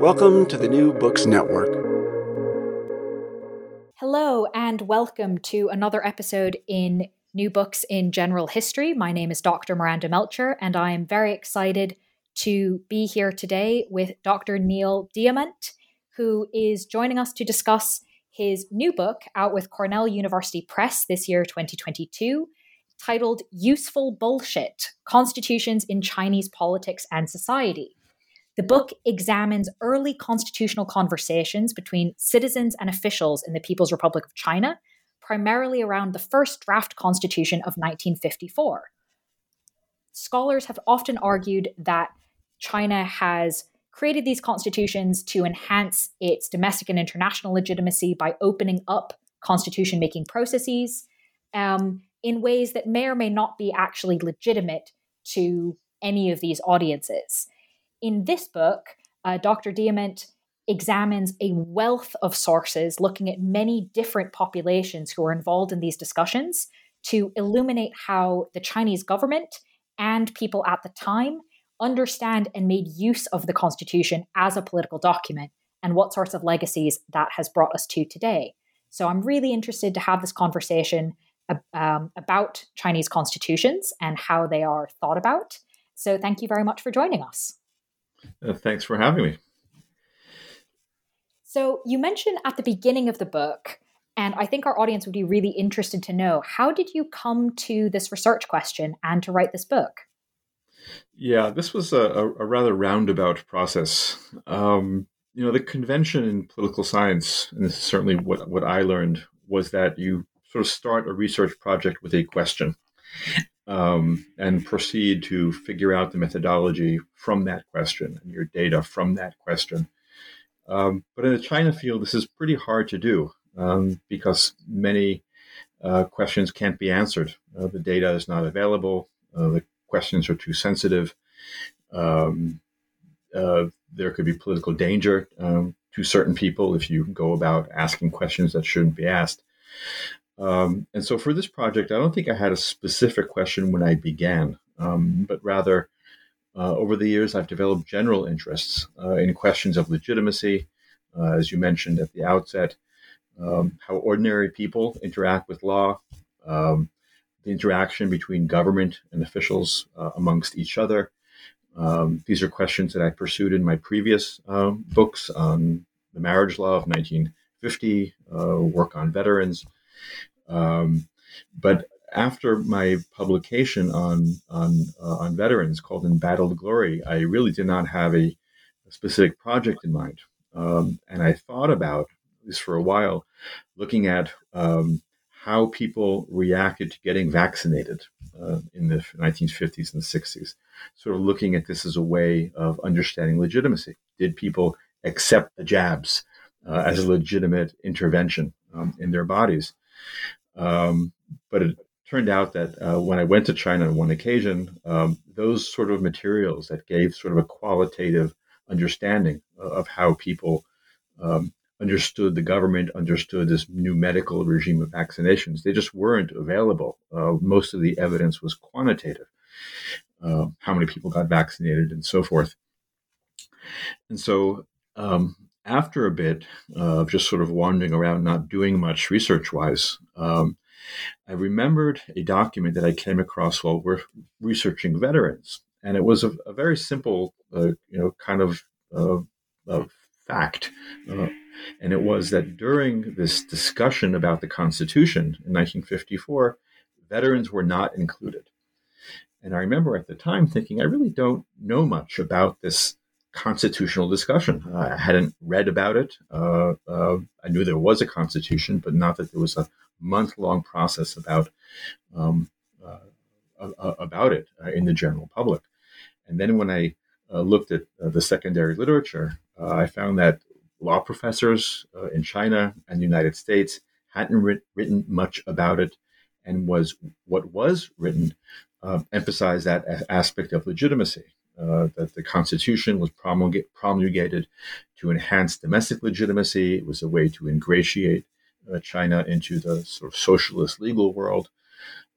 Welcome to the New Books Network. Hello, and welcome to another episode in New Books in General History. My name is Dr. Miranda Melcher, and I am very excited to be here today with Dr. Neil Diamant, who is joining us to discuss his new book out with Cornell University Press this year, 2022, titled Useful Bullshit Constitutions in Chinese Politics and Society. The book examines early constitutional conversations between citizens and officials in the People's Republic of China, primarily around the first draft constitution of 1954. Scholars have often argued that China has created these constitutions to enhance its domestic and international legitimacy by opening up constitution making processes um, in ways that may or may not be actually legitimate to any of these audiences in this book, uh, Dr. Diamant examines a wealth of sources looking at many different populations who are involved in these discussions to illuminate how the Chinese government and people at the time understand and made use of the Constitution as a political document and what sorts of legacies that has brought us to today. So I'm really interested to have this conversation um, about Chinese constitutions and how they are thought about. So thank you very much for joining us. Uh, thanks for having me. So, you mentioned at the beginning of the book, and I think our audience would be really interested to know how did you come to this research question and to write this book? Yeah, this was a, a rather roundabout process. Um, you know, the convention in political science, and this is certainly what, what I learned, was that you sort of start a research project with a question um, and proceed to figure out the methodology from that question and your data from that question. Um, but in the China field, this is pretty hard to do um, because many uh, questions can't be answered. Uh, the data is not available. Uh, the questions are too sensitive. Um, uh, there could be political danger um, to certain people if you go about asking questions that shouldn't be asked. Um, and so for this project, I don't think I had a specific question when I began, um, but rather uh, over the years, I've developed general interests uh, in questions of legitimacy, uh, as you mentioned at the outset, um, how ordinary people interact with law, um, the interaction between government and officials uh, amongst each other. Um, these are questions that I pursued in my previous um, books on the marriage law of 1950, uh, work on veterans. Um, but after my publication on on uh, on veterans called Embattled Glory, I really did not have a, a specific project in mind, um, and I thought about this for a while, looking at um, how people reacted to getting vaccinated uh, in the 1950s and 60s. Sort of looking at this as a way of understanding legitimacy. Did people accept the jabs uh, as a legitimate intervention um, in their bodies? Um, but it turned out that uh, when I went to China on one occasion, um, those sort of materials that gave sort of a qualitative understanding of how people um, understood the government, understood this new medical regime of vaccinations, they just weren't available. Uh, most of the evidence was quantitative. Uh, how many people got vaccinated and so forth. And so um, after a bit of just sort of wandering around, not doing much research wise, um, I remembered a document that I came across while we're researching veterans, and it was a, a very simple, uh, you know, kind of uh, of fact. Uh, and it was that during this discussion about the Constitution in 1954, veterans were not included. And I remember at the time thinking, I really don't know much about this constitutional discussion. I hadn't read about it. Uh, uh, I knew there was a constitution, but not that there was a month long process about um, uh, about it uh, in the general public. And then when I uh, looked at uh, the secondary literature, I found that law professors in China and the United States hadn't writ- written much about it, and was what was written emphasized that aspect of legitimacy uh, that the Constitution was promulga- promulgated to enhance domestic legitimacy. It was a way to ingratiate uh, China into the sort of socialist legal world,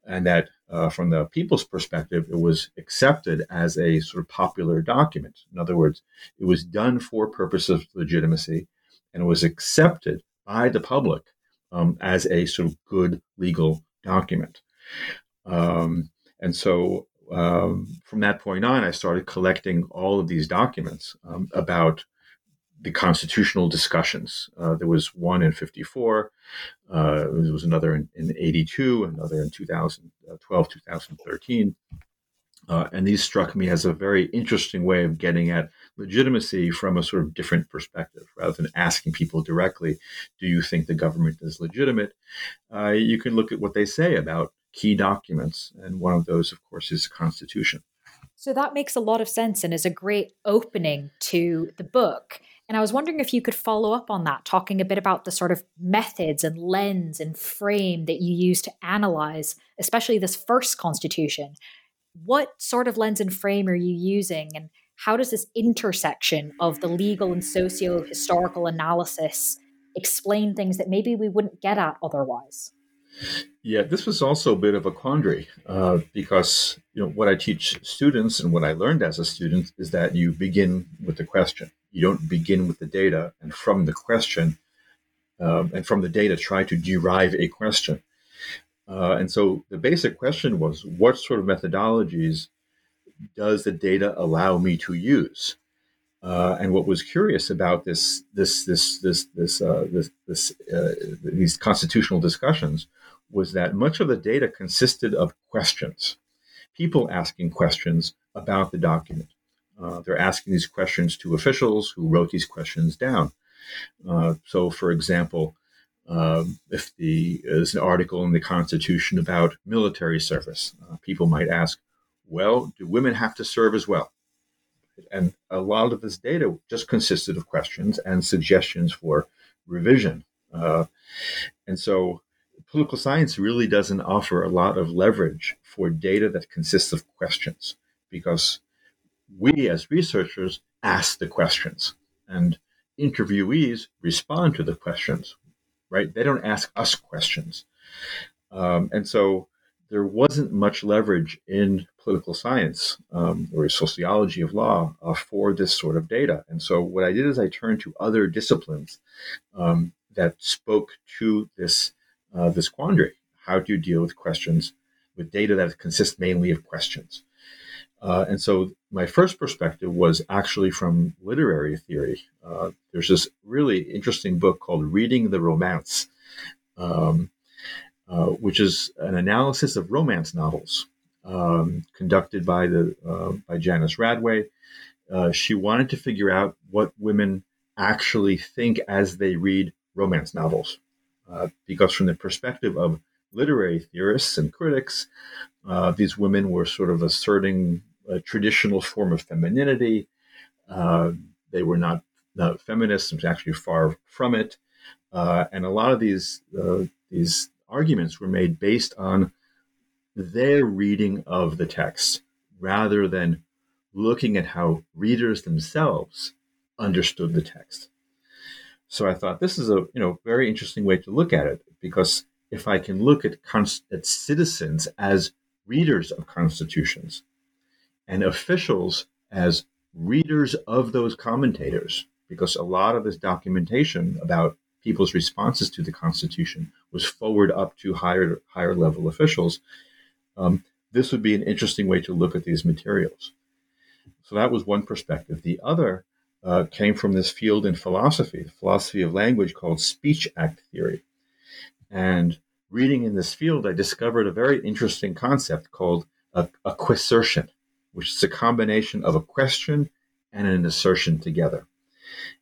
and that uh, from the people's perspective, it was accepted as a sort of popular document. In other words, it was done for purposes of legitimacy, and it was accepted by the public um, as a sort of good legal document. Um, and so um, from that point on, I started collecting all of these documents um, about the constitutional discussions. Uh, there was one in 54, uh, there was another in, in 82, another in 2012, 2013. Uh, and these struck me as a very interesting way of getting at legitimacy from a sort of different perspective. Rather than asking people directly, do you think the government is legitimate? Uh, you can look at what they say about key documents. And one of those, of course, is the Constitution. So that makes a lot of sense and is a great opening to the book. And I was wondering if you could follow up on that, talking a bit about the sort of methods and lens and frame that you use to analyze, especially this first constitution. What sort of lens and frame are you using? And how does this intersection of the legal and socio historical analysis explain things that maybe we wouldn't get at otherwise? Yeah, this was also a bit of a quandary uh, because you know what I teach students and what I learned as a student is that you begin with the question. You don't begin with the data, and from the question um, and from the data try to derive a question. Uh, and so the basic question was, what sort of methodologies does the data allow me to use? Uh, and what was curious about this, this, this, this, this, uh, this, this uh, these constitutional discussions was that much of the data consisted of questions, people asking questions about the document. Uh, they're asking these questions to officials who wrote these questions down. Uh, so, for example, um, if the, there's an article in the Constitution about military service, uh, people might ask, well, do women have to serve as well? And a lot of this data just consisted of questions and suggestions for revision. Uh, and so political science really doesn't offer a lot of leverage for data that consists of questions because we as researchers ask the questions and interviewees respond to the questions, right? They don't ask us questions. Um, and so there wasn't much leverage in political science um, or sociology of law uh, for this sort of data. And so what I did is I turned to other disciplines um, that spoke to this uh, this quandary. How do you deal with questions with data that consists mainly of questions? Uh, and so my first perspective was actually from literary theory. Uh, there's this really interesting book called Reading the Romance, um, uh, which is an analysis of romance novels um, conducted by the uh, by Janice Radway. Uh, she wanted to figure out what women actually think as they read romance novels. Uh, because from the perspective of literary theorists and critics, uh, these women were sort of asserting a traditional form of femininity. Uh, they were not, not feminists, actually far from it. Uh, and a lot of these uh, these arguments were made based on their reading of the text rather than looking at how readers themselves understood the text. So I thought this is a you know very interesting way to look at it because if I can look at, at citizens as readers of constitutions and officials as readers of those commentators, because a lot of this documentation about people's responses to the Constitution was forward up to higher higher level officials. Um, this would be an interesting way to look at these materials. So that was one perspective. The other uh, came from this field in philosophy, the philosophy of language called speech act theory. And reading in this field, I discovered a very interesting concept called a, a quassertion, which is a combination of a question and an assertion together.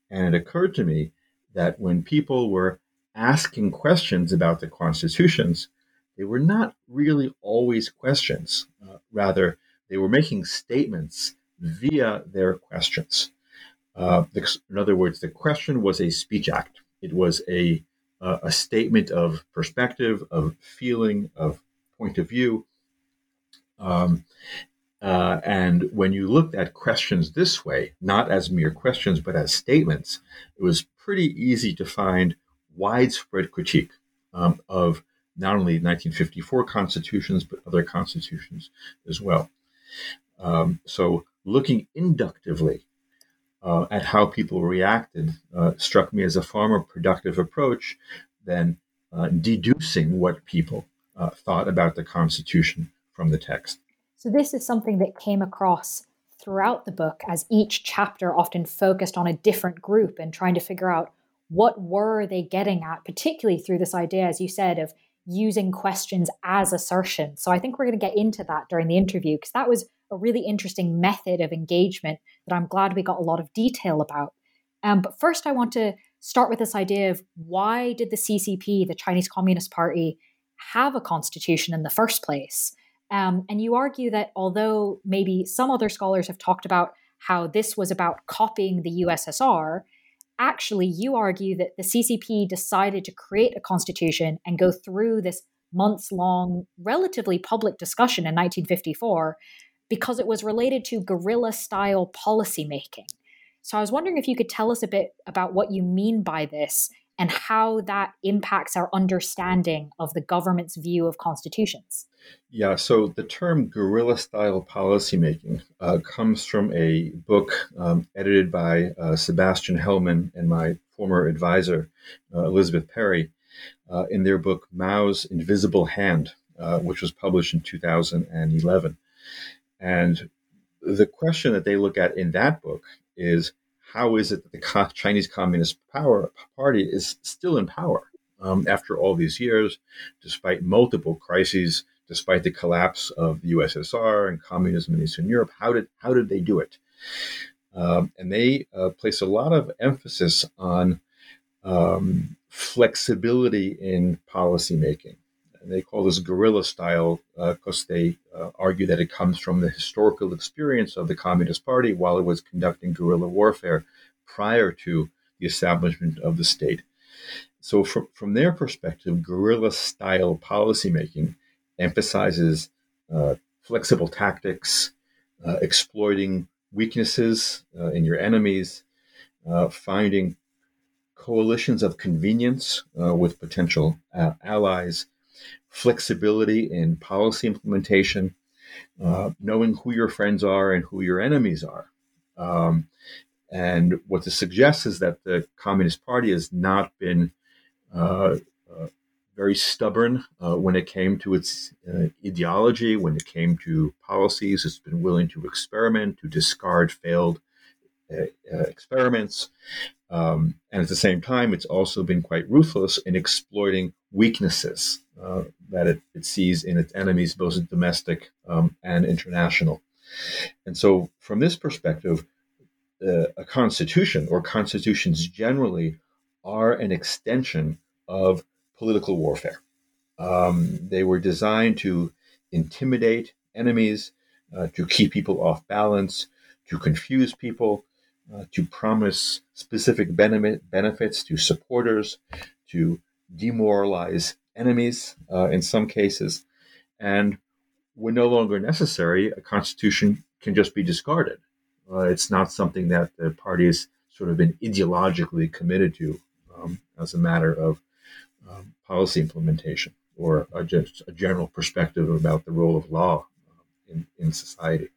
And it occurred to me that when people were asking questions about the constitutions, they were not really always questions. Uh, rather, they were making statements via their questions. Uh, the, in other words, the question was a speech act. It was a uh, a statement of perspective, of feeling, of point of view. Um, uh, and when you looked at questions this way, not as mere questions, but as statements, it was pretty easy to find widespread critique um, of not only 1954 constitutions, but other constitutions as well. Um, so, looking inductively uh, at how people reacted uh, struck me as a far more productive approach than uh, deducing what people uh, thought about the Constitution from the text. So, this is something that came across throughout the book as each chapter often focused on a different group and trying to figure out what were they getting at, particularly through this idea, as you said, of using questions as assertions. So I think we're going to get into that during the interview because that was a really interesting method of engagement that I'm glad we got a lot of detail about. Um, but first, I want to start with this idea of why did the CCP, the Chinese Communist Party, have a constitution in the first place? Um, and you argue that although maybe some other scholars have talked about how this was about copying the USSR, actually, you argue that the CCP decided to create a constitution and go through this months long, relatively public discussion in 1954 because it was related to guerrilla style policymaking. So I was wondering if you could tell us a bit about what you mean by this and how that impacts our understanding of the government's view of constitutions. Yeah, so the term guerrilla style policymaking uh, comes from a book um, edited by uh, Sebastian Heilmann and my former advisor, uh, Elizabeth Perry, uh, in their book Mao's Invisible Hand, uh, which was published in 2011. And the question that they look at in that book is how is it that the Chinese Communist Power Party is still in power um, after all these years, despite multiple crises, despite the collapse of the USSR and communism in Eastern Europe? How did how did they do it? Um, and they uh, place a lot of emphasis on um, flexibility in policymaking they call this guerrilla style because uh, they uh, argue that it comes from the historical experience of the Communist Party while it was conducting guerrilla warfare prior to the establishment of the state. So, from, from their perspective, guerrilla style policymaking emphasizes uh, flexible tactics, uh, exploiting weaknesses uh, in your enemies, uh, finding coalitions of convenience with potential allies flexibility in policy implementation, uh, knowing who your friends are and who your enemies are. Um, and what this suggests is that the Communist Party has not been uh, uh, very stubborn uh, when it came to its uh, ideology, when it came to policies. It's been willing to experiment, to discard failed uh, experiments. Um, and at the same time, it's also been quite ruthless in exploiting weaknesses uh, that it, it, sees in its enemies, both domestic um, and international. And so, from this perspective, uh, a constitution or constitutions generally are an extension of political warfare. Um, they were designed to intimidate enemies, uh, to keep people off balance, to confuse people, uh, to promise specific benefit, benefits to supporters, to demoralize enemies uh, in some cases. And when no longer necessary, a constitution can just be discarded. Uh, it's not something that the party has sort of been ideologically committed to um, as a matter of um, policy implementation or a, just a general perspective about the role of law uh, in, in society.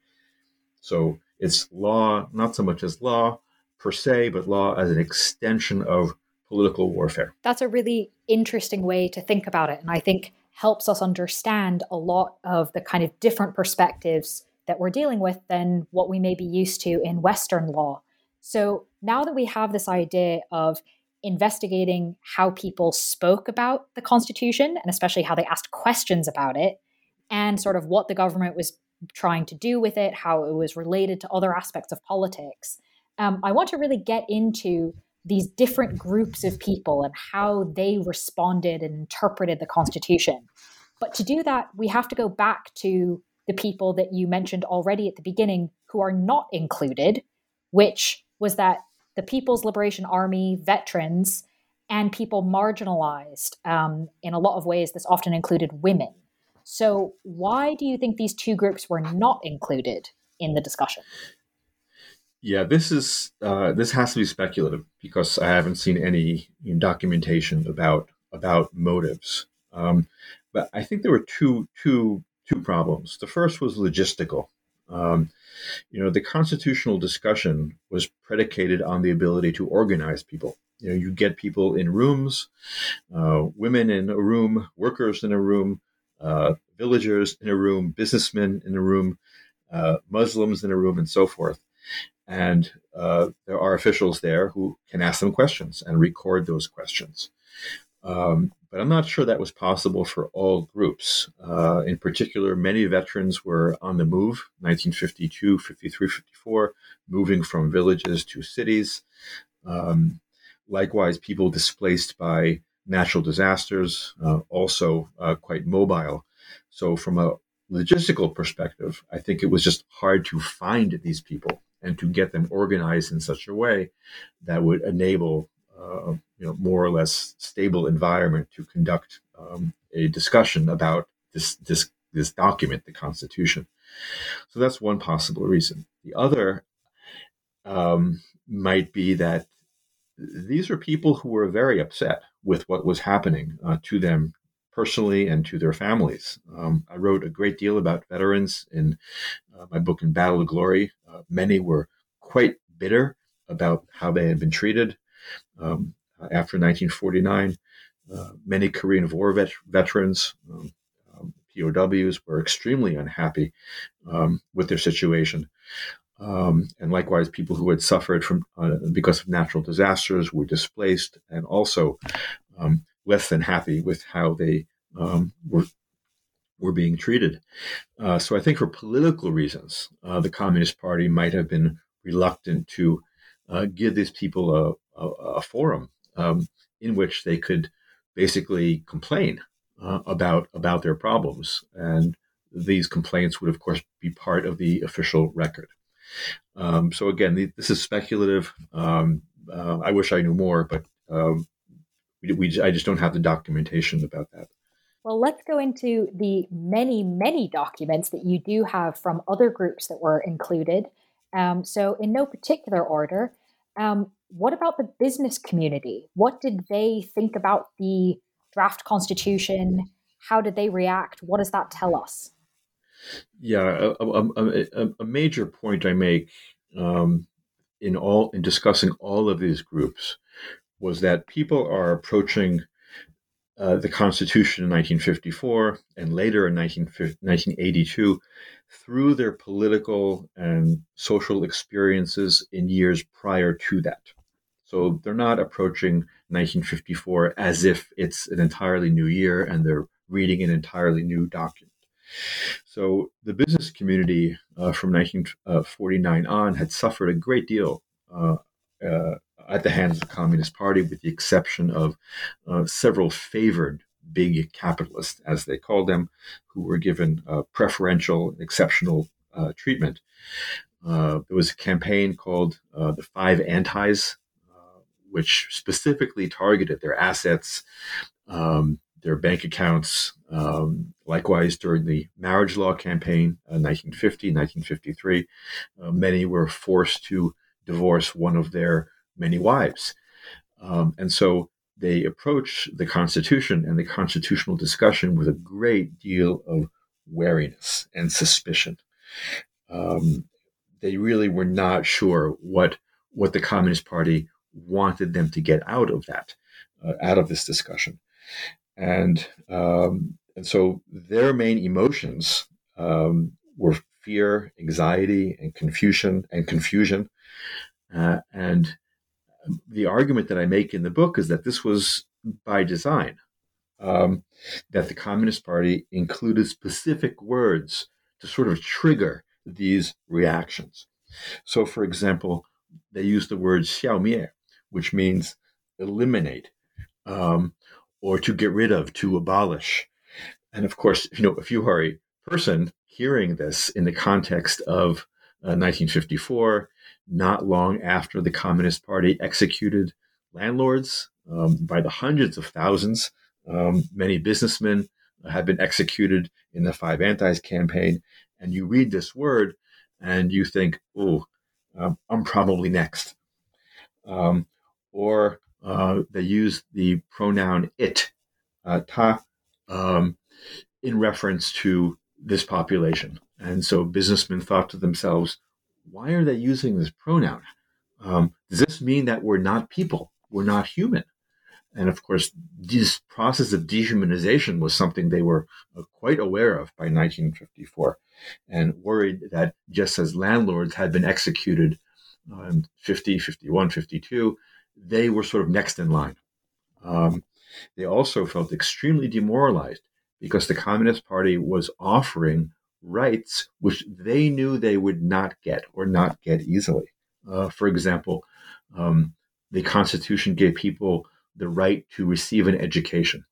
So it's law, not so much as law per se, but law as an extension of political warfare. That's a really interesting way to think about it. And I think helps us understand a lot of the kind of different perspectives that we're dealing with than what we may be used to in Western law. So now that we have this idea of investigating how people spoke about the Constitution and especially how they asked questions about it, and sort of what the government was trying to do with it, how it was related to other aspects of politics. Um, I want to really get into these different groups of people and how they responded and interpreted the Constitution. But to do that, we have to go back to the people that you mentioned already at the beginning who are not included, which was that the People's Liberation Army veterans and people marginalized um, in a lot of ways. This often included women. So, why do you think these two groups were not included in the discussion? Yeah, this is uh, this has to be speculative because I haven't seen any documentation about about motives. Um, but I think there were two two two problems. The first was logistical. Um, you know, the constitutional discussion was predicated on the ability to organize people. You know, you get people in rooms, uh, women in a room, workers in a room, uh, villagers in a room, businessmen in a room, uh, Muslims in a room, and so forth. And uh, there are officials there who can ask them questions and record those questions. Um, but I'm not sure that was possible for all groups. Uh, in particular, many veterans were on the move 1952, 53, 54, moving from villages to cities. Um, likewise, people displaced by natural disasters, uh, also uh, quite mobile. So, from a logistical perspective, I think it was just hard to find these people and to get them organized in such a way that would enable uh, you know more or less stable environment to conduct um, a discussion about this this this document, the Constitution. So that's one possible reason. The other um, might be that these are people who were very upset with what was happening uh, to them personally and to their families. Um, I wrote a great deal about veterans in uh, my book, Embattled Glory. Uh, many were quite bitter about how they had been treated um, after 1949. Uh, many Korean War vet- veterans, um, um POWs, were extremely unhappy um, with their situation. Um, and likewise, people who had suffered from uh, because of natural disasters were displaced and also um, less than happy with how they were were being treated. Uh, so I think for political reasons, uh, the Communist Party might have been reluctant to uh, give these people a, a, a forum um, in which they could basically complain uh, about about their problems, and these complaints would, of course, be part of the official record. Um, so again, the, this is speculative. Um, uh, I wish I knew more, but um, we, we, I just don't have the documentation about that. Well, let's go into the many, many documents that you do have from other groups that were included. Um, so, in no particular order, um, what about the business community? What did they think about the draft constitution? How did they react? What does that tell us? Yeah, a, a, a major point I make um, in all in discussing all of these groups was that people are approaching uh, the Constitution in 1954 and later in 19, 1982 through their political and social experiences in years prior to that. So they're not approaching 1954 as if it's an entirely new year and they're reading an entirely new document. So the business community uh, from 1949 on had suffered a great deal uh, uh, at the hands of the Communist Party, with the exception of uh, several favored big capitalists, as they called them, who were given uh, preferential, exceptional uh, treatment. there was a campaign called the Five Antis, which specifically targeted their assets, um, their bank accounts. Um, likewise, during the marriage law campaign, uh, 1950, 1953, uh, many were forced to divorce one of their many wives. Um, and so they approach the Constitution and the constitutional discussion with a great deal of wariness and suspicion. Um, they really were not sure what what the Communist Party wanted them to get out of that, uh, out of this discussion, and um, and so their main emotions um, were fear, anxiety, and confusion and confusion, uh, and the argument that I make in the book is that this was by design, um, that the Communist Party included specific words to sort of trigger these reactions. So, for example, they use the word xiaomie, which means eliminate um, or to get rid of, to abolish. And of course, you know, if you are a person hearing this in the context of uh, 1954, not long after the Communist Party executed landlords um, by the hundreds of thousands, um, many businessmen have been executed in the Five Antis campaign. And you read this word and you think, oh, I'm probably next. Um, or uh, they use the pronoun it, uh, ta, um, in reference to this population. And so businessmen thought to themselves, why are they using this pronoun? Um, does this mean that we're not people? We're not human? And of course, this process of dehumanization was something they were uh, quite aware of by 1954 and worried that just as landlords had been executed in 50, 51, 52, they were sort of next in line. Um, they also felt extremely demoralized because the Communist Party was offering rights which they knew they would not get or not get easily. Uh, for example, um, the Constitution gave people the right to receive an education.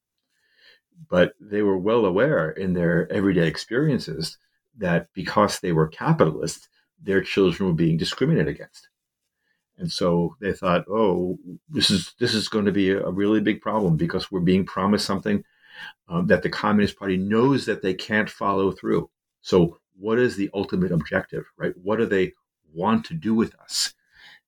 But they were well aware in their everyday experiences that because they were capitalists, their children were being discriminated against. And so they thought, oh, this is this is going to be a, really big problem because we're being promised something um, that the Communist Party knows that they can't follow through. So, what is the ultimate objective, right? What do they want to do with us?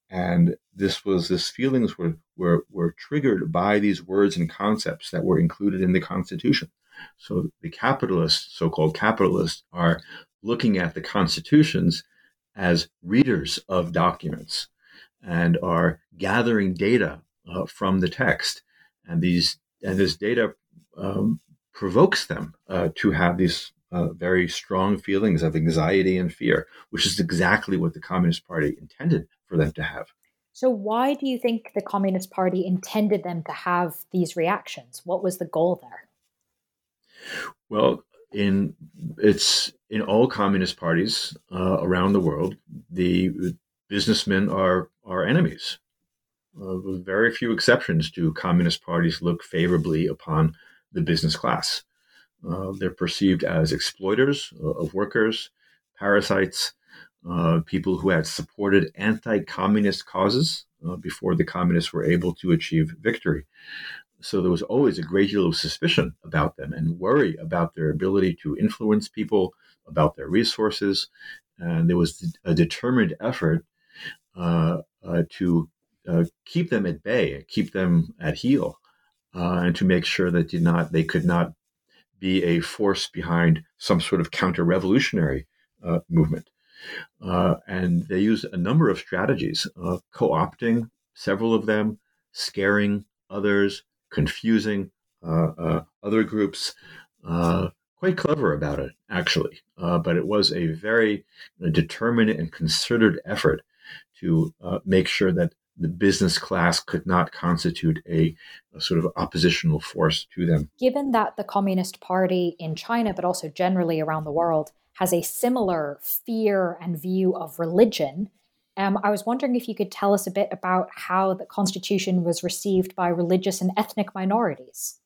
And this was this feelings were, were were triggered by these words and concepts that were included in the Constitution. So the capitalists, so-called capitalists, are looking at the constitutions as readers of documents and are gathering data uh, from the text, and these and this data um, provokes them uh, to have these uh, very strong feelings of anxiety and fear, which is exactly what the Communist Party intended for them to have. So, why do you think the Communist Party intended them to have these reactions? What was the goal there? Well, in it's in all communist parties uh, around the world, the businessmen are are enemies. Uh, with very few exceptions, do communist parties look favorably upon the business class. Uh, they're perceived as exploiters uh, of workers, parasites, uh, people who had supported anti-communist causes uh, before the communists were able to achieve victory. So there was always a great deal of suspicion about them and worry about their ability to influence people, about their resources, and there was a determined effort uh, uh, to uh, keep them at bay, keep them at heel, and to make sure that did not they could not be a force behind some sort of counter-revolutionary uh, movement. Uh, and they used a number of strategies, co-opting several of them, scaring others, confusing other groups quite clever about it, actually. Uh, but it was a very determined and concerted effort to uh, make sure that the business class could not constitute a, a, sort of oppositional force to them. Given that the Communist Party in China, but also generally around the world, has a similar fear and view of religion, um, I was wondering if you could tell us a bit about how the Constitution was received by religious and ethnic minorities.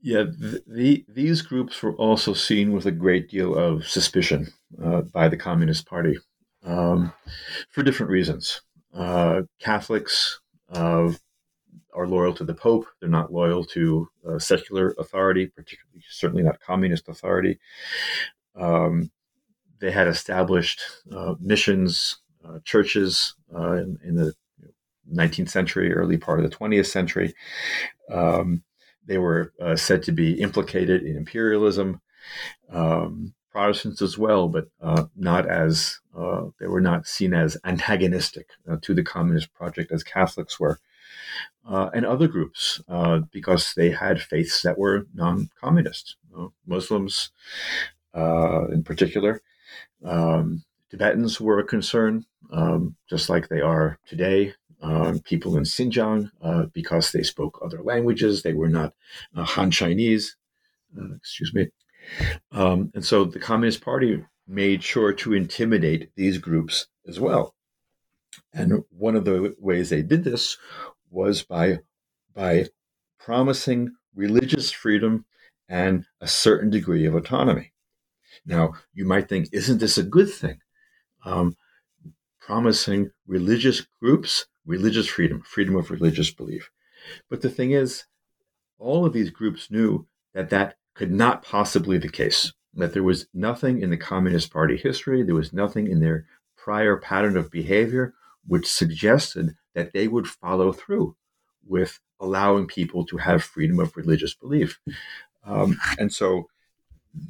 Yeah, the, the, these groups were also seen with a great deal of suspicion uh, by the Communist Party um, for different reasons. Uh, Catholics uh, are loyal to the Pope. They're not loyal to uh, secular authority, particularly certainly not communist authority. Um, they had established uh, missions, uh, churches in, in, the 19th century, early part of the 20th century. Um, they were said to be implicated in imperialism. Um, Protestants as well, but uh, not as uh, they were not seen as antagonistic uh, to the Communist project as Catholics were, uh, and other groups uh, because they had faiths that were non-communist, Muslims uh, in particular. Um, Tibetans were a concern, um, just like they are today. people in Xinjiang because they spoke other languages. They were not Han Chinese, excuse me. Um, and so the Communist Party made sure to intimidate these groups as well. And one of the ways they did this was by by promising religious freedom and a certain degree of autonomy. Now, you might think, isn't this a good thing? Um, promising religious groups religious freedom, freedom of religious belief. But the thing is, all of these groups knew that that could not possibly be the case, that there was nothing in the Communist Party history, there was nothing in their prior pattern of behavior which suggested that they would follow through with allowing people to have freedom of religious belief. Um, and so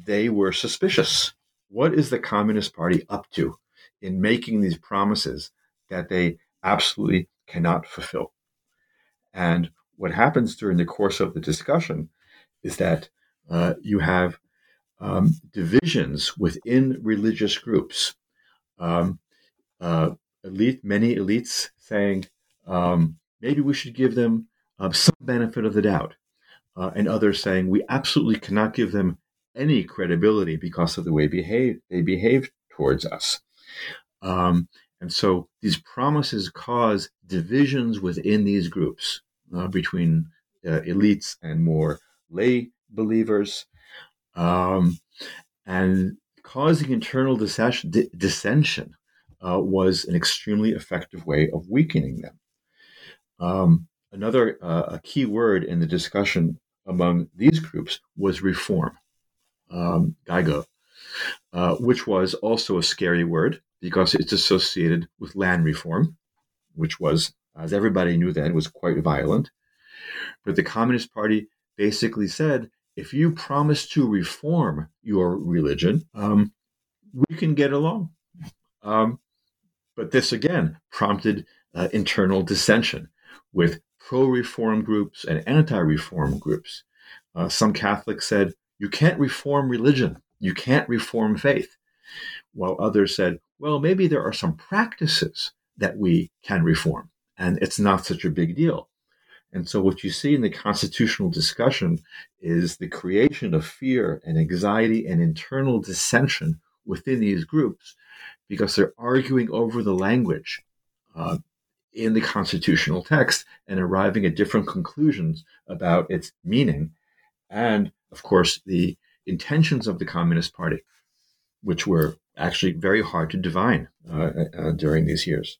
they were suspicious. What is the Communist Party up to in making these promises that they absolutely cannot fulfill? And what happens during the course of the discussion is that uh, you have um, divisions within religious groups. Um, uh, elite, many elites saying um, maybe we should give them uh, some benefit of the doubt, uh, and others saying we absolutely cannot give them any credibility because of the way behave, they behave towards us. Um, and so these promises cause divisions within these groups uh, between uh, elites and more lay believers, um, and causing internal dissension uh, was an extremely effective way of weakening them. Um, another uh, a key word in the discussion among these groups was reform, um, uh, which was also a scary word because it's associated with land reform, which was, as everybody knew then, was quite violent. But the Communist Party basically said if you promise to reform your religion, um, we can get along. Um, but this again prompted uh, internal dissension with pro reform groups and anti reform groups. Uh, some Catholics said, you can't reform religion, you can't reform faith. While others said, well, maybe there are some practices that we can reform, and it's not such a big deal. And so, what you see in the constitutional discussion is the creation of fear and anxiety and internal dissension within these groups because they're arguing over the language uh, in the constitutional text and arriving at different conclusions about its meaning and, of course, the intentions of the Communist Party, which were actually very hard to divine uh, uh, during these years.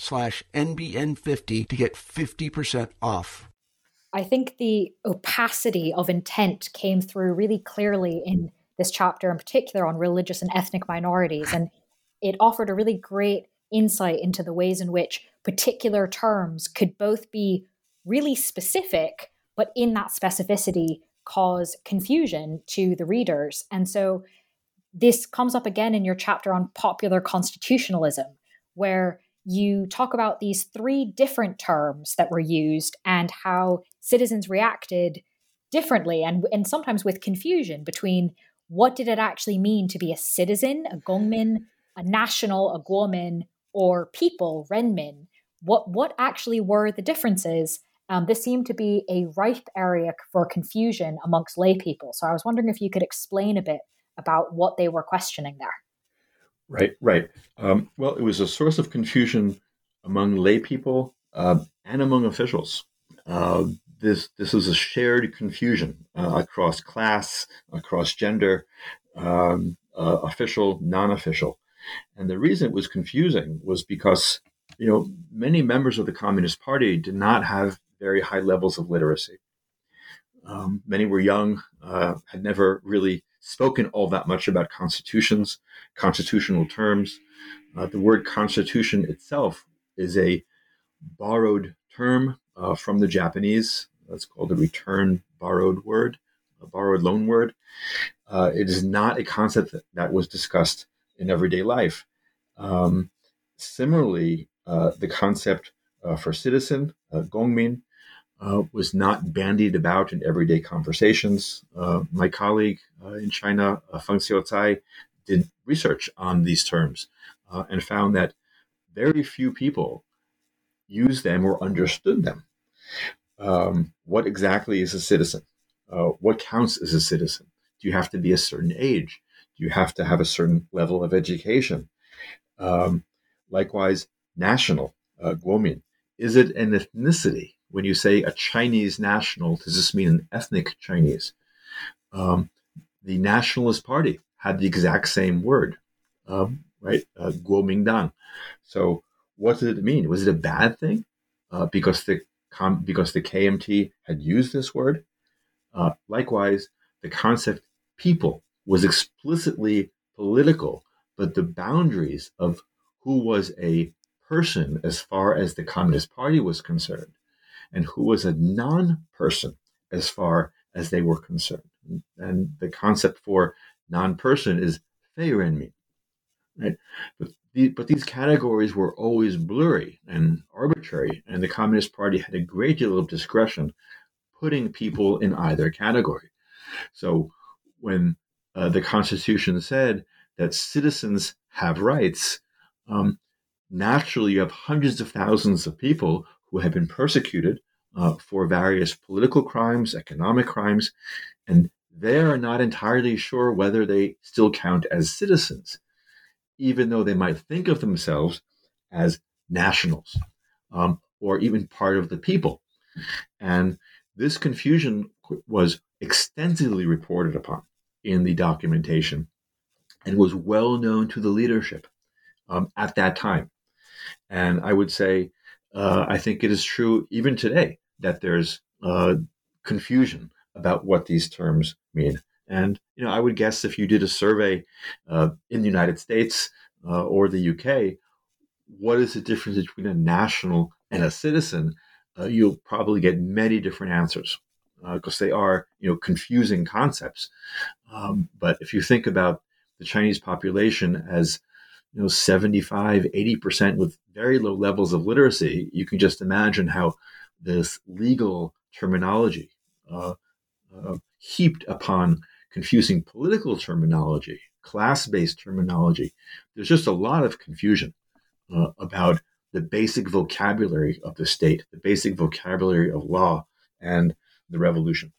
slash NBN50 to get 50% off. I think the opacity of intent came through really clearly in this chapter, in particular on religious and ethnic minorities. And it offered a really great insight into the ways in which particular terms could both be really specific, but in that specificity, cause confusion to the readers. And so this comes up again in your chapter on popular constitutionalism, where you talk about these three different terms that were used and how citizens reacted differently and, and sometimes with confusion between what did it actually mean to be a citizen, a gongmin, a national, a guomin, or people, renmin. What what actually were the differences? Um, this seemed to be a ripe area for confusion amongst lay people. So I was wondering if you could explain a bit about what they were questioning there. Right, right. Um, well, it was a source of confusion among lay people uh, and among officials. uh, this this was a shared confusion uh, across class, across gender, um, uh, official, non-official, and the reason it was confusing was because you know many members of the Communist Party did not have very high levels of literacy. Um, many were young, uh, had never really spoken all that much about constitutions, constitutional terms. Uh, the word constitution itself is a borrowed term uh, from the Japanese. That's called a return borrowed word, a borrowed loan word. Uh, it is not a concept that, that, was discussed in everyday life. Um, similarly, uh, the concept uh, for citizen, uh, gongmin, uh, was not bandied about in everyday conversations. Uh, my colleague uh, in China, uh, Feng Xiaocai, did research on these terms uh, and found that very few people used them or understood them. Um, what exactly is a citizen? Uh, what counts as a citizen? Do you have to be a certain age? Do you have to have a certain level of education? Um, likewise, national, guomin. Is it an ethnicity? When you say a Chinese national, does this mean an ethnic Chinese? Um, the Nationalist Party had the exact same word, um, right? Uh, Guomindang. So, what did it mean? Was it a bad thing uh, because the because the KMT had used this word? Uh, likewise, the concept people was explicitly political, but the boundaries of who was a person as far as the Communist Party was concerned and who was a non person as far as they were concerned. And the concept for non person is feirenmin, right? But, the, but these categories were always blurry and arbitrary, and the Communist Party had a great deal of discretion putting people in either category. So when uh, the Constitution said that citizens have rights, um, naturally you have hundreds of thousands of people who have been persecuted uh, for various political crimes, economic crimes, and they are not entirely sure whether they still count as citizens, even though they might think of themselves as nationals um, or even part of the people. And this confusion was extensively reported upon in the documentation and was well known to the leadership um, at that time. And I would say uh, I think it is true even today that there's uh, confusion about what these terms mean. And you know, I would guess if you did a survey uh, in the United States uh, or the UK, what is the difference between a national and a citizen? Uh, you'll probably get many different answers because uh, they are you know confusing concepts. Um, but if you think about the Chinese population as you know 75 80% with very low levels of literacy you can just imagine how this legal terminology uh, uh, heaped upon confusing political terminology class-based terminology there's just a lot of confusion uh, about the basic vocabulary of the state the basic vocabulary of law and the revolution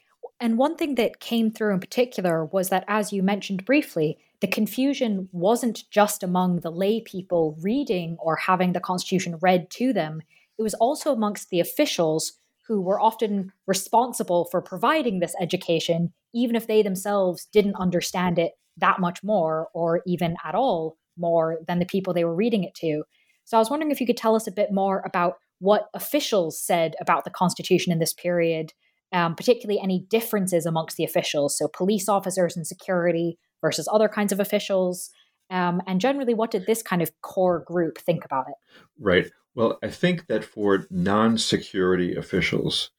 and one thing that came through in particular was that, as you mentioned briefly, the confusion wasn't just among the lay people reading or having the Constitution read to them, it was also amongst the officials who were often responsible for providing this education, even if they themselves didn't understand it that much more or even at all more than the people they were reading it to. So I was wondering if you could tell us a bit more about what officials said about the Constitution in this period um, particularly any differences amongst the officials, so police officers and security versus other kinds of officials. Um, and generally, what did this kind of core group think about it? Right. Well, I think that for non security officials,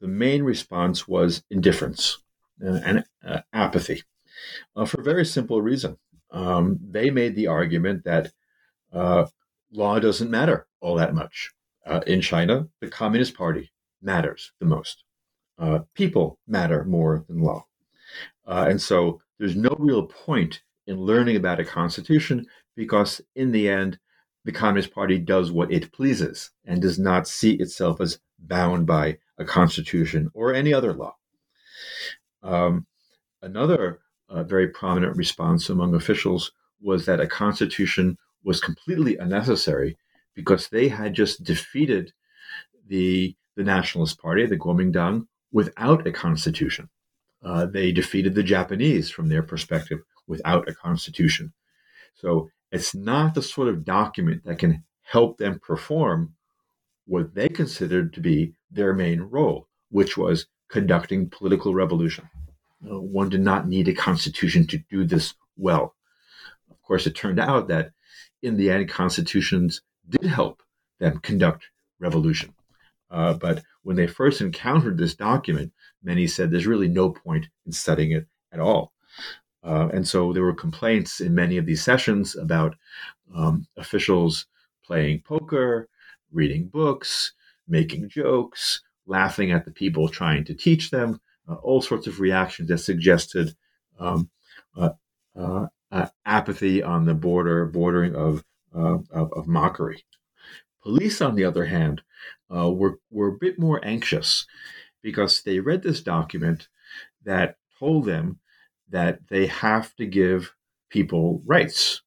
the main response was indifference and uh, apathy uh, for a very simple reason. Um, they made the argument that uh, law doesn't matter all that much. Uh, in China, the Communist Party matters the most uh, people matter more than law. Uh, and so there's no real point in learning about a constitution because, in the end, the Communist Party does what it pleases and does not see itself as bound by a constitution or any other law. Um, another uh, very prominent response among officials was that a constitution was completely unnecessary because they had just defeated the the Nationalist Party, the Kuomintang, without a constitution. Uh, they defeated the Japanese from their perspective without a constitution. So it's not the sort of document that can help them perform what they considered to be their main role, which was conducting political revolution. Uh, one did not need a constitution to do this well. Of course, it turned out that in the end, constitutions did help them conduct revolution. Uh, but when they first encountered this document, many said there's really no point in studying it at all. Uh, and so there were complaints in many of these sessions about um, officials playing poker, reading books, making jokes, laughing at the people trying to teach them, uh, all sorts of reactions that suggested um, uh, uh, apathy on the border, bordering of, uh, of, of, mockery. Police, on the other hand, uh, were, were a bit more anxious because they read this document that told them that they have to give people rights,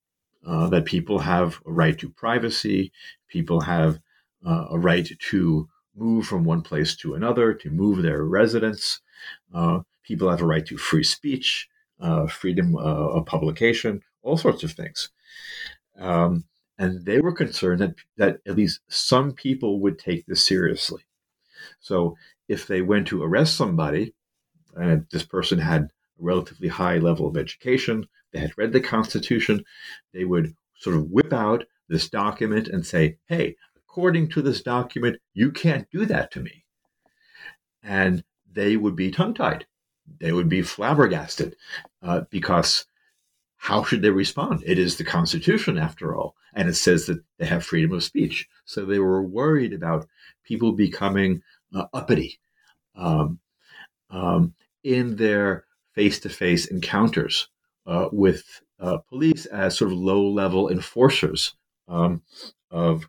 uh, that people have a right to privacy, people have uh, a right to move from one place to another, to move their residence. Uh, people have a right to free speech, uh, freedom uh, of publication, all sorts of things. Um, and they were concerned that, that at least some people would take this seriously. So if they went to arrest somebody, and this person had a relatively high level of education, they had read the Constitution, they would sort of whip out this document and say, hey, according to this document, you can't do that to me. And they would be tongue tied. They would be flabbergasted uh, because how should they respond? It is the Constitution, after all, and it says that they have freedom of speech. So they were worried about people becoming uh, uppity um, um, in their face to face encounters uh, with uh, police as sort of low level enforcers um, of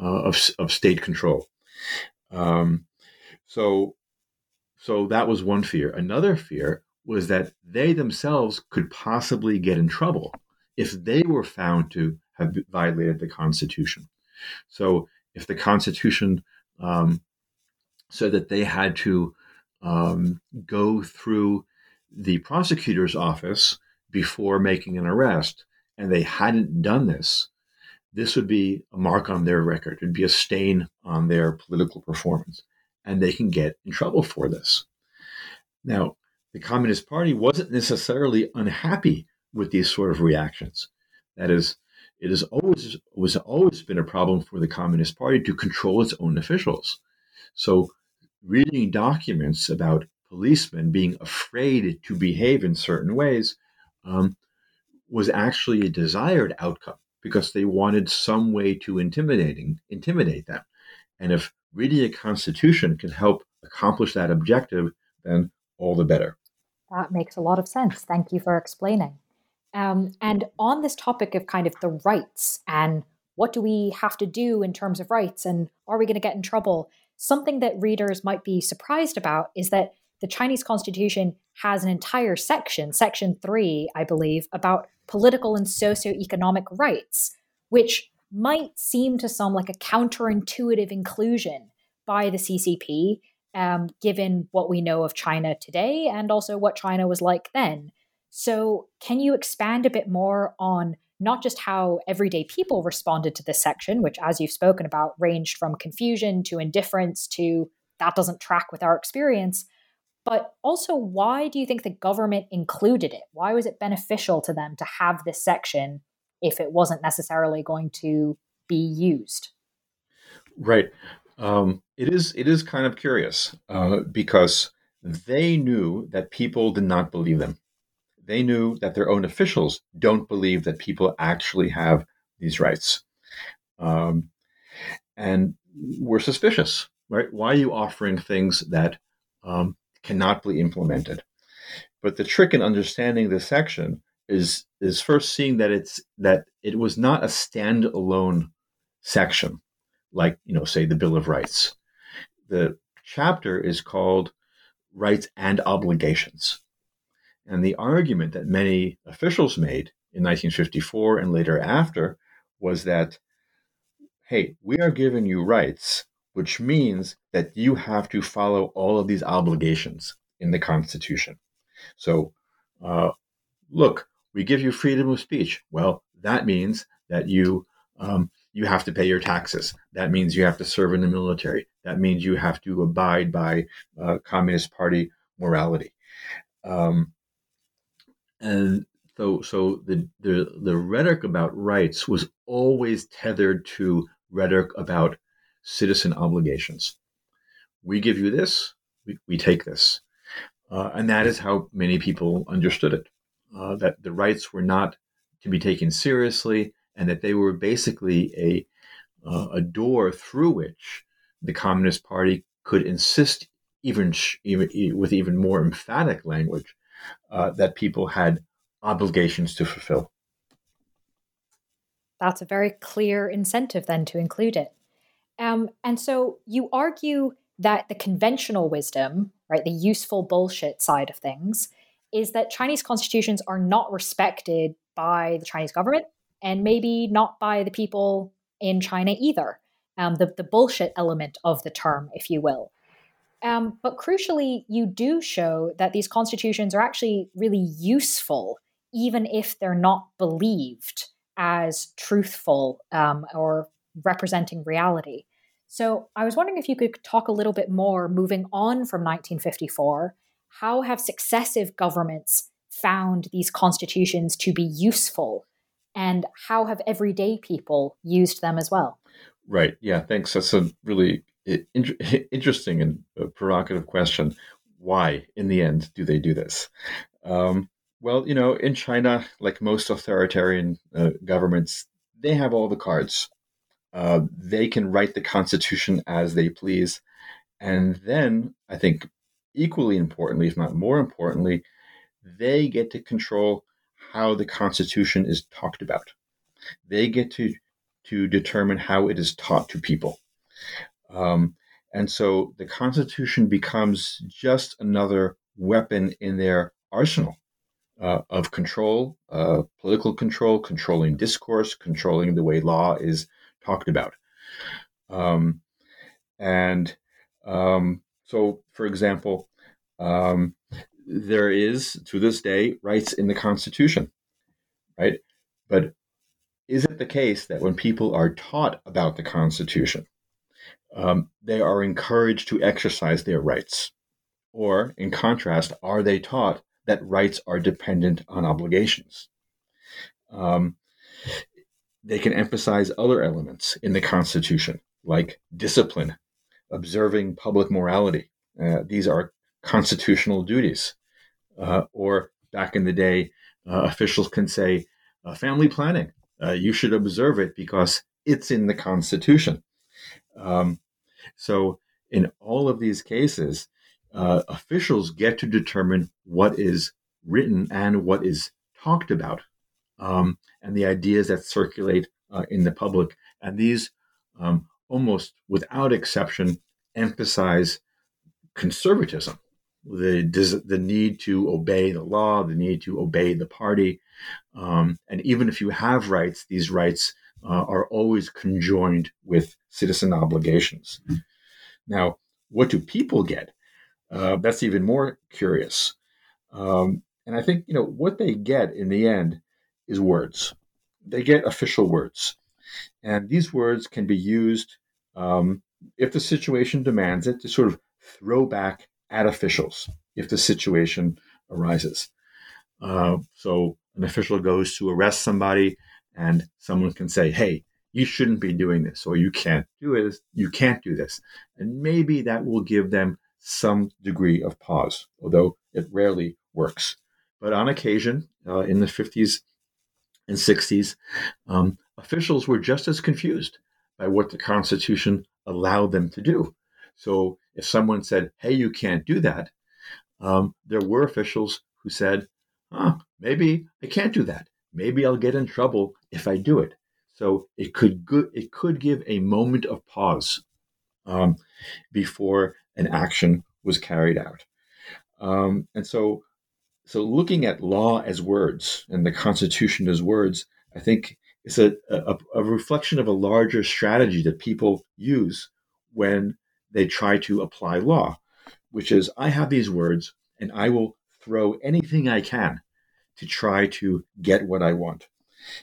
uh, of, of state control. Um, so, so that was one fear. Another fear was that they themselves could possibly get in trouble if they were found to have violated the Constitution. So, if the Constitution um, said that they had to um, go through the prosecutor's office before making an arrest, and they hadn't done this, this would be a mark on their record. It'd be a stain on their political performance, and they can get in trouble for this. Now, the Communist Party wasn't necessarily unhappy with these sort of reactions. That is, it has always was always been a problem for the Communist Party to control its own officials. So, reading documents about policemen being afraid to behave in certain ways um, was actually a desired outcome because they wanted some way to intimidating intimidate them. And if reading a constitution can help accomplish that objective, then all the better. That makes a lot of sense. Thank you for explaining. Um, and on this topic of kind of the rights and what do we have to do in terms of rights and are we going to get in trouble? Something that readers might be surprised about is that the Chinese constitution has an entire section, section three, I believe, about political and socioeconomic rights, which might seem to some like a counterintuitive inclusion by the CCP, um, given what we know of China today and also what China was like then. So, can you expand a bit more on not just how everyday people responded to this section, which, as you've spoken about, ranged from confusion to indifference to that doesn't track with our experience, but also, why do you think the government included it? Why was it beneficial to them to have this section if it wasn't necessarily going to be used? Right. Um, it is. It is kind of curious uh, because they knew that people did not believe them. They knew that their own officials don't believe that people actually have these rights, um, and we're suspicious. Right? Why are you offering things that um, cannot be implemented. But the trick in understanding this section is is first seeing that it's that it was not a standalone section, like you know, say the Bill of Rights. The chapter is called Rights and Obligations. And the argument that many officials made in 1954 and later after was that, hey, we are giving you rights which means that you have to follow all of these obligations in the Constitution. So, uh, look, we give you freedom of speech. Well, that means that you um, you have to pay your taxes. That means you have to serve in the military. That means you have to abide by uh, Communist Party morality. Um, and so, so the, the the rhetoric about rights was always tethered to rhetoric about citizen obligations. We give you this, we, we take this. Uh, and that is how many people understood it uh, that the rights were not to be taken seriously and that they were basically a, uh, a door through which the Communist Party could insist, even, even with even more emphatic language, uh, that people had obligations to fulfill. That's a very clear incentive then to include it. Um, and so you argue that the conventional wisdom, right, the useful bullshit side of things, is that Chinese constitutions are not respected by the Chinese government and maybe not by the people in China either. Um, the, the bullshit element of the term, if you will. Um, but crucially, you do show that these constitutions are actually really useful, even if they're not believed as truthful um, or representing reality. So I was wondering if you could talk a little bit more moving on from 1954. How have successive governments found these constitutions to be useful? And how have everyday people used them as well? Right. Yeah. Thanks. That's a really interesting and provocative question. Why, in the end, do they do this? Um, well, you know, in China, like most authoritarian uh, governments, they have all the cards. Uh, they can write the constitution as they please. And then, I think, equally importantly, if not more importantly, they get to control how the constitution is talked about. They get to to determine how it is taught to people. Um, and so the Constitution becomes just another weapon in their arsenal uh, of control, uh, political control, controlling discourse, controlling the way law is talked about. Um, and um, so, for example, um, there is to this day rights in the Constitution, right? But is it the case that when people are taught about the Constitution, um, they are encouraged to exercise their rights? Or, in contrast, are they taught that rights are dependent on obligations? Um, they can emphasize other elements in the Constitution, like discipline, observing public morality. Uh, these are constitutional duties. Uh, or back in the day, uh, officials can say, uh, family planning, uh, you should observe it because it's in the Constitution. Um, so, in all of these cases, uh, officials get to determine what is written and what is talked about um, and the ideas that circulate uh, in the public. And these, um, almost without exception, emphasize conservatism, the, the need to obey the law, the need to obey the party. Um, and even if you have rights, these rights uh, are always conjoined with citizen obligations. Now, what do people get? Uh, that's even more curious. Um, and I think you know what they get in the end is words. They get official words. And these words can be used, um, if the situation demands it, to sort of throw back at officials if the situation arises. Uh, so an official goes to arrest somebody, and someone can say, "Hey, you shouldn't be doing this," or "You can't do it. You can't do this," and maybe that will give them some degree of pause, although it rarely works. But on occasion, uh, in the 50s and 60s, um, officials were just as confused by what the Constitution allowed them to do. So if someone said, hey, you can't do that, um, there were officials who said, huh, maybe I can't do that. Maybe I'll get in trouble if I do it. So it could go- it could give a moment of pause um, before an action was carried out. Um, and so so looking at law as words and the Constitution as words, I think is a, a, a reflection of a larger strategy that people use when they try to apply law, which is I have these words and I will throw anything I can to try to get what I want.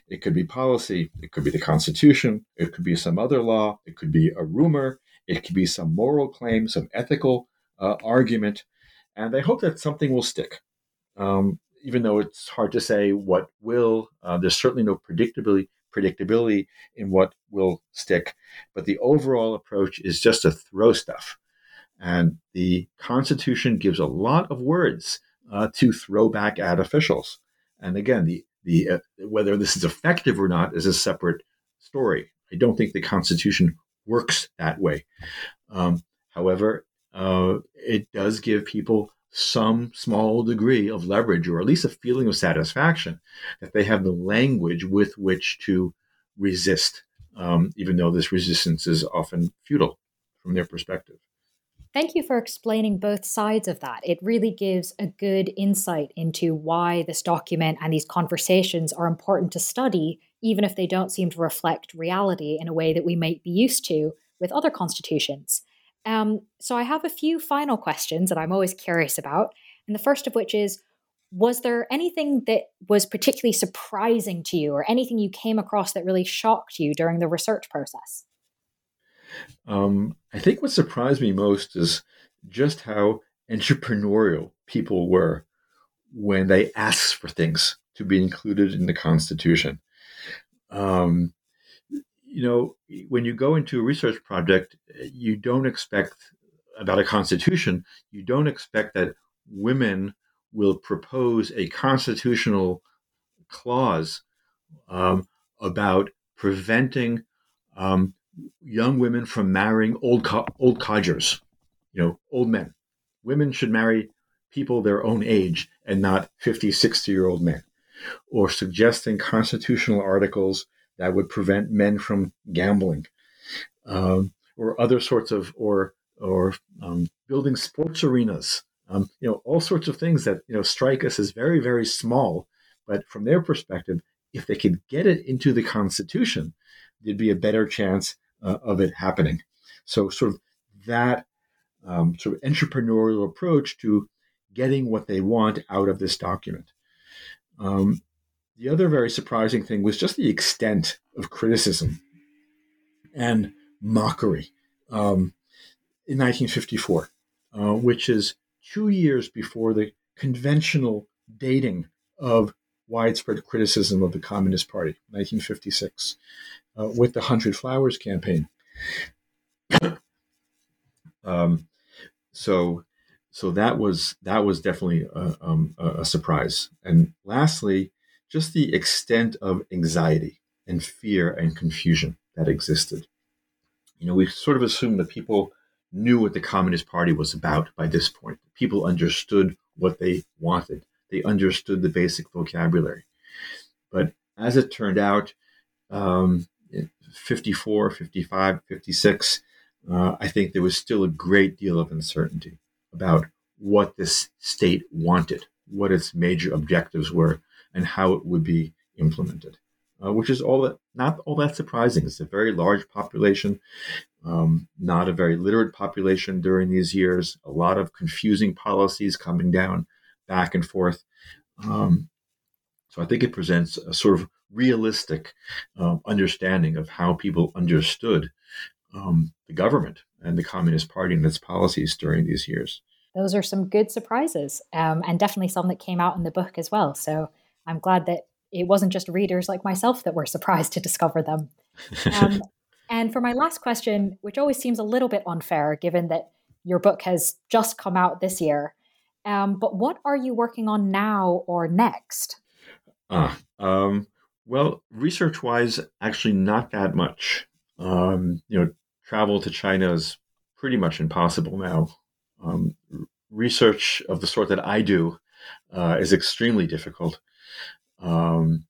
It could be policy, it could be the Constitution, it could be some other law, it could be a rumor, it could be some moral claim, some ethical uh, argument, and they hope that something will stick. Um, even though it's hard to say what will, uh, there's certainly no predictability predictability in what will stick. But the overall approach is just to throw stuff. And the Constitution gives a lot of words uh, to throw back at officials. And again, the the uh, whether this is effective or not is a separate story. I don't think the Constitution works that way. Um, however, uh, it does give people some small degree of leverage or at least a feeling of satisfaction that they have the language with which to resist, um, even though this resistance is often futile from their perspective. Thank you for explaining both sides of that. It really gives a good insight into why this document and these conversations are important to study, even if they don't seem to reflect reality in a way that we might be used to with other constitutions. Um, so I have a few final questions that I'm always curious about. And the first of which is Was there anything that was particularly surprising to you or anything you came across that really shocked you during the research process? Um, I think what surprised me most is just how entrepreneurial people were when they asked for things to be included in the Constitution. Um, you know, when you go into a research project, you don't expect about a constitution, you don't expect that women will propose a constitutional clause um, about preventing um, young women from marrying old co- old codgers, you know, old men. Women should marry people their own age and not 50, 60 year old men. Or suggesting constitutional articles that would prevent men from gambling, um, or other sorts of, or or um, building sports arenas. Um, you know, all sorts of things that you know strike us as very, very small, but from their perspective, if they could get it into the Constitution, there'd be a better chance uh, of it happening. So, sort of that um, sort of entrepreneurial approach to getting what they want out of this document. Um, the other very surprising thing was just the extent of criticism and mockery um, in 1954, uh, which is two years before the conventional dating of widespread criticism of the Communist Party, 1956 uh, with the Hundred Flowers campaign. um, so, so that was that was definitely a, um, a surprise. And lastly, just the extent of anxiety and fear and confusion that existed. You know, we sort of assumed that people knew what the Communist Party was about by this point. People understood what they wanted. They understood the basic vocabulary. But as it turned out, um, 54, 55, 56, uh, I think there was still a great deal of uncertainty about what this state wanted, what its major objectives were, and how it would be implemented. Uh, which is all that not all that surprising. It's a very large population, um, not a very literate population during these years. A lot of confusing policies coming down back and forth. Um, so I think it presents a sort of realistic um, understanding of how people understood um, the government and the Communist Party and its policies during these years. Those are some good surprises, um, and definitely some that came out in the book as well. So I'm glad that it wasn't just readers like myself that were surprised to discover them. Um, and for my last question, which always seems a little bit unfair given that your book has just come out this year, um, but what are you working on now or next? Ah, um, well, research wise, actually not that much. Um, you know, travel to China is pretty much impossible now. Um, research of the sort that I do uh, is extremely difficult. Um,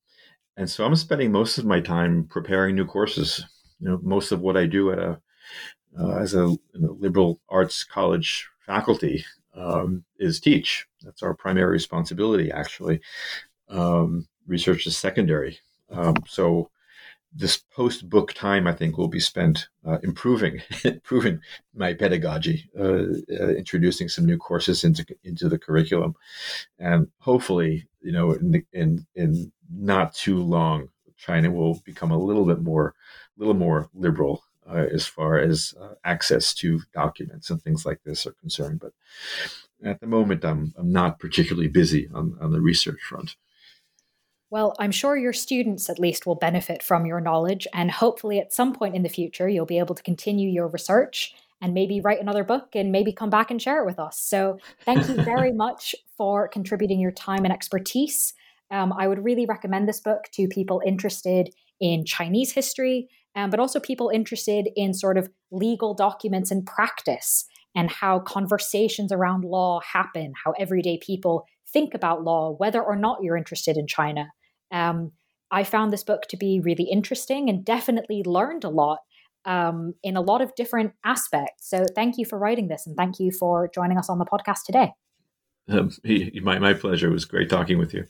and so I'm spending most of my time preparing new courses. You know, most of what I do at a uh, as a, a, liberal arts college faculty um, is teach. That's our primary responsibility, actually. Um, research is secondary. Um, so this post book time, I think, will be spent uh, improving, improving my pedagogy, uh, uh, introducing some new courses into into the curriculum, and hopefully, you know, in the, in in not too long, China will become a little bit more, little more liberal uh, as far as uh, access to documents and things like this are concerned. But at the moment, I'm I'm not particularly busy on on the research front. Well, I'm sure your students at least will benefit from your knowledge, and hopefully at some point in the future, you'll be able to continue your research and maybe write another book and maybe come back and share it with us. So, thank you very much for contributing your time and expertise. Um, I would really recommend this book to people interested in Chinese history, um, but also people interested in sort of legal documents and practice and how conversations around law happen, how everyday people think about law, whether or not you're interested in China. Um, I found this book to be really interesting and definitely learned a lot um, in a lot of different aspects. So thank you for writing this and thank you for joining us on the podcast today. Um, my, my pleasure. It was great talking with you.